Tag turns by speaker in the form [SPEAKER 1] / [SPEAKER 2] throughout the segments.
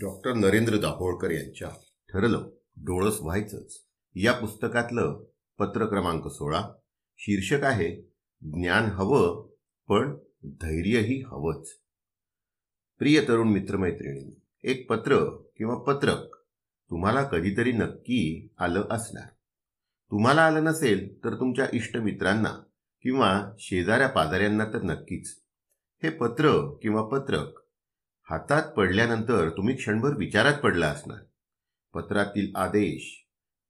[SPEAKER 1] Doctor Narendra Dabholkar यांच्या ठरलं डोळस व्हायचंच. या पुस्तकातलं पत्र क्रमांक सोळा. शीर्षक आहे ज्ञान हवं पण धैर्यही हवंच. प्रिय तरुण मित्रमैत्रिणी एक पत्र किंवा पत्रक तुम्हाला कधीतरी नक्की आलं असणार. तुम्हाला आलं नसेल तर तुमच्या इष्टमित्रांना किंवा शेजाऱ्या पाजाऱ्यांना तर नक्कीच. हे पत्र किंवा पत्रक हातात पडल्यानंतर तुम्ही क्षणभर विचारात पडला असणार. पत्रातील आदेश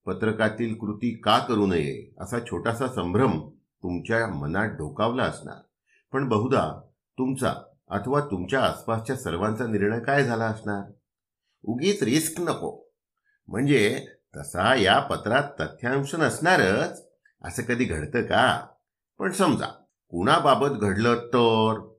[SPEAKER 1] पत्रकातील कृती का करू नये असा छोटासा संभ्रम तुमच्या मनात डोकावला असणार. पण बहुधा तुमचा अथवा तुमच्या आसपासच्या सर्वांचा निर्णय काय झाला असणार? उगीच रिस्क नको. म्हणजे तसा या पत्रात तथ्यांश नसणारच. असं कधी घडतं का? पण समजा कुणाबाबत घडलं तर?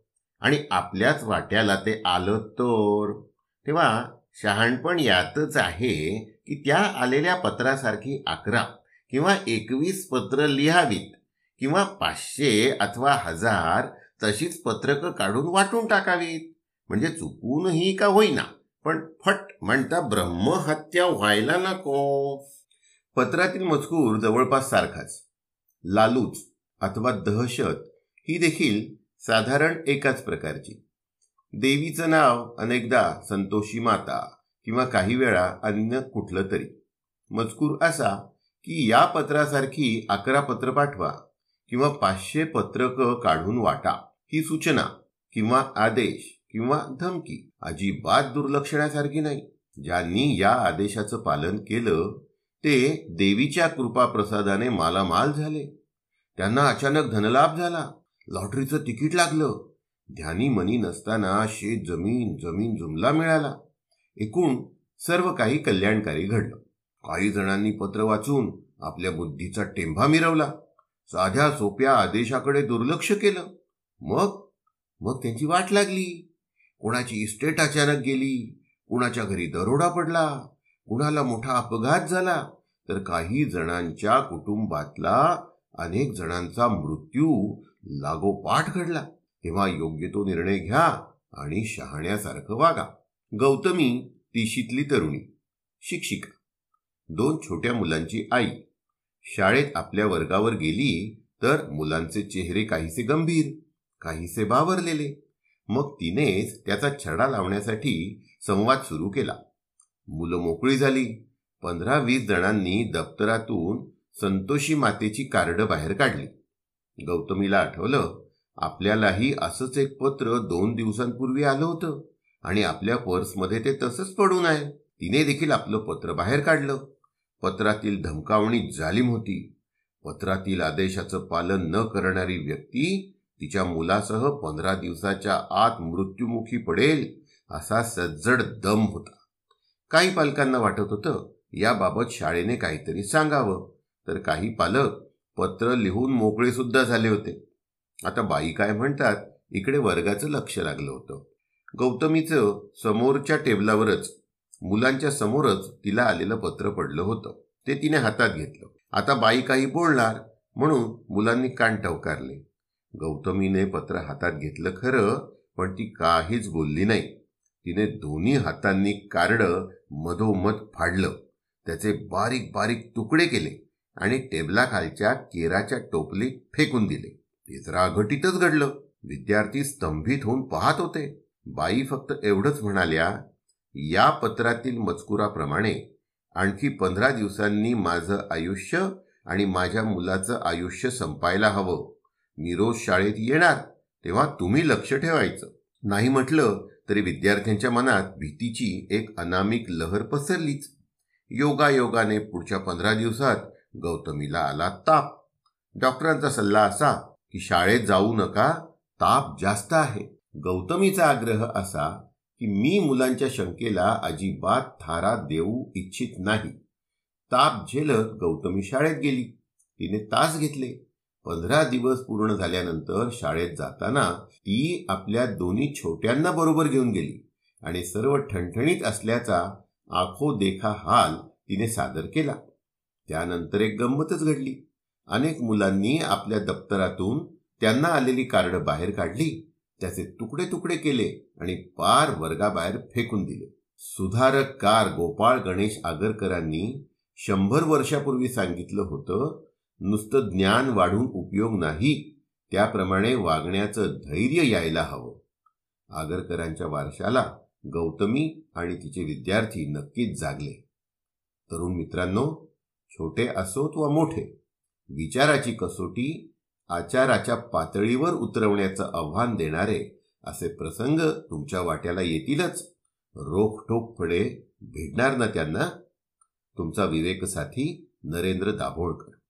[SPEAKER 1] आणि आपल्याच वाट्याला ते आलं तर. तेव्हा शहाणपण यातच आहे की त्या आलेल्या पत्रासारखी अकरा किंवा एकवीस पत्र लिहावीत किंवा पाचशे अथवा हजार तशीच पत्रकं काढून वाटून टाकावीत. म्हणजे चुकूनही का होईना पण फट म्हणता ब्रह्महत्या व्हायला नको. पत्रातील मजकूर जवळपास सारखाच. लालूच अथवा दहशत ही देखील साधारण एकाच प्रकारची. देवीचं नाव अनेकदा संतोषी माता किंवा काही वेळा अन्य कुठलं तरी. मजकूर असा की या पत्रासारखी अकरा पत्र पाठवा किंवा पाचशे पत्रक काढून वाटा. ही सूचना किंवा आदेश किंवा धमकी अजिबात दुर्लक्षण्यासारखी नाही. ज्यांनी या आदेशाचं पालन केलं ते देवीच्या कृपा प्रसादाने मालामाल झाले. त्यांना अचानक धनलाभ झाला. लॉटरीचं तिकीट लागलं. ध्यानी मनी नसताना शेत जमीन जमीन जुमला मिळाला. एकूण सर्व काही कल्याणकारी घडलं. काही जणांनी पत्र वाचून आपल्या बुद्धीचा टेंभा मिरवला. साध्या सोप्या आदेशाकडे दुर्लक्ष केलं. मग? मग त्यांची वाट लागली. कोणाची इस्टेट अचानक गेली? कुणाच्या घरी दरोडा पडला? कुणाला मोठा अपघात झाला? तर काही जणांच्या कुटुंबातला अनेक जणांचा मृत्यू लागोपाठ घडला. तेव्हा योग्य तो निर्णय घ्या आणि शहाण्यासारखं वागा. गौतमी तिशीतली तरुणी शिक्षिका. दोन छोट्या मुलांची आई. शाळेत आपल्या वर्गावर गेली तर मुलांचे चेहरे काहीसे गंभीर काहीसे बावरलेले. मग तिनेच त्याचा छडा लावण्यासाठी संवाद सुरू केला. मुलं मोकळी झाली. पंधरा वीस जणांनी दप्तरातून संतोषी मातेची कार्ड बाहेर काढली. गौतमीला आठवलं आपल्यालाही असंच एक पत्र दोन दिवसांपूर्वी आलं होतं आणि आपल्या पर्समध्ये ते तसंच पडून आहे. तिने देखील आपलं पत्र बाहेर काढलं. पत्रातील धमकावणी जालिम होती. पत्रातील आदेशाचं पालन न करणारी व्यक्ती तिच्या मुलासह पंधरा दिवसाच्या आत मृत्युमुखी पडेल असा सज्जड दम होता. काही पालकांना वाटत होतं याबाबत शाळेने काहीतरी सांगावं. तर काही पालक पत्र लिहून मोकळे सुद्धा झाले होते. आता बाई काय म्हणतात? इकडे वर्गाचं लक्ष लागलं होतं. गौतमीचं समोरच्या टेबलावरच मुलांच्या समोरच तिला आलेलं पत्र पडलं होतं. ते तिने हातात घेतलं. आता बाई काही बोलणार म्हणून मुलांनी कान टवकारले गौतमीने पत्र हातात घेतलं खरं पण ती काहीच बोलली नाही. तिने दोन्ही हातांनी कार्ड मधोमध फाडलं. त्याचे बारीक बारीक तुकडे केले. आणि टेबलाखालच्या केराच्या टोपलीत फेकून दिले. ते घटीतच घडलं. विद्यार्थी स्तंभित होऊन पाहत होते. बाई फक्त एवढंच म्हणाल्या या पत्रातील मजकुराप्रमाणे आणखी पंधरा दिवसांनी माझं आयुष्य आणि माझ्या मुलाचं आयुष्य संपायला हवं. मी रोज शाळेत येणार तेव्हा तुम्ही लक्ष ठेवायचं. नाही म्हटलं तरी विद्यार्थ्यांच्या मनात भीतीची एक अनामिक लहर पसरलीच. योगायोगाने पुढच्या पंधरा दिवसात गौतमीला आला ताप. डॉक्टरांचा सल्ला असा की शाळेत जाऊ नका ताप जास्त आहे. गौतमीचा आग्रह असा की मी मुलांच्या शंकेला अजिबात थारा देऊ इच्छित नाही. ताप झेलत गौतमी शाळेत गेली. तिने तास घेतले. पंधरा दिवस पूर्ण झाल्यानंतर शाळेत जाताना ती आपल्या दोन्ही छोट्यांना बरोबर घेऊन गेली आणि सर्व ठणठणीत असल्याचा आखो देखा हाल तिने सादर केला. त्यानंतर एक गंमतच घडली. अनेक मुलांनी आपल्या दप्तरातून त्यांना आलेली कार्ड बाहेर काढली. त्याचे तुकडे तुकडे केले आणि पार वर्गाबाहेर फेकून दिले. सुधारककार गोपाळ गणेश आगरकरांनी शंभर वर्षापूर्वी सांगितलं होतं नुसतं ज्ञान वाढून उपयोग नाही. त्याप्रमाणे वागण्याचं धैर्य यायला हवं. आगरकरांच्या वारशाला गौतमी आणि तिचे विद्यार्थी नक्कीच जागले. तरुण मित्रांनो छोटे असोत व मोठे विचाराची कसोटी आचाराच्या पातळीवर उतरवण्याचं आव्हान देणारे असे प्रसंग तुमच्या वाट्याला येतीलच. रोखठोकपणे भिडणार ना त्यांना? तुमचा विवेकसाथी नरेंद्र दाभोळकर.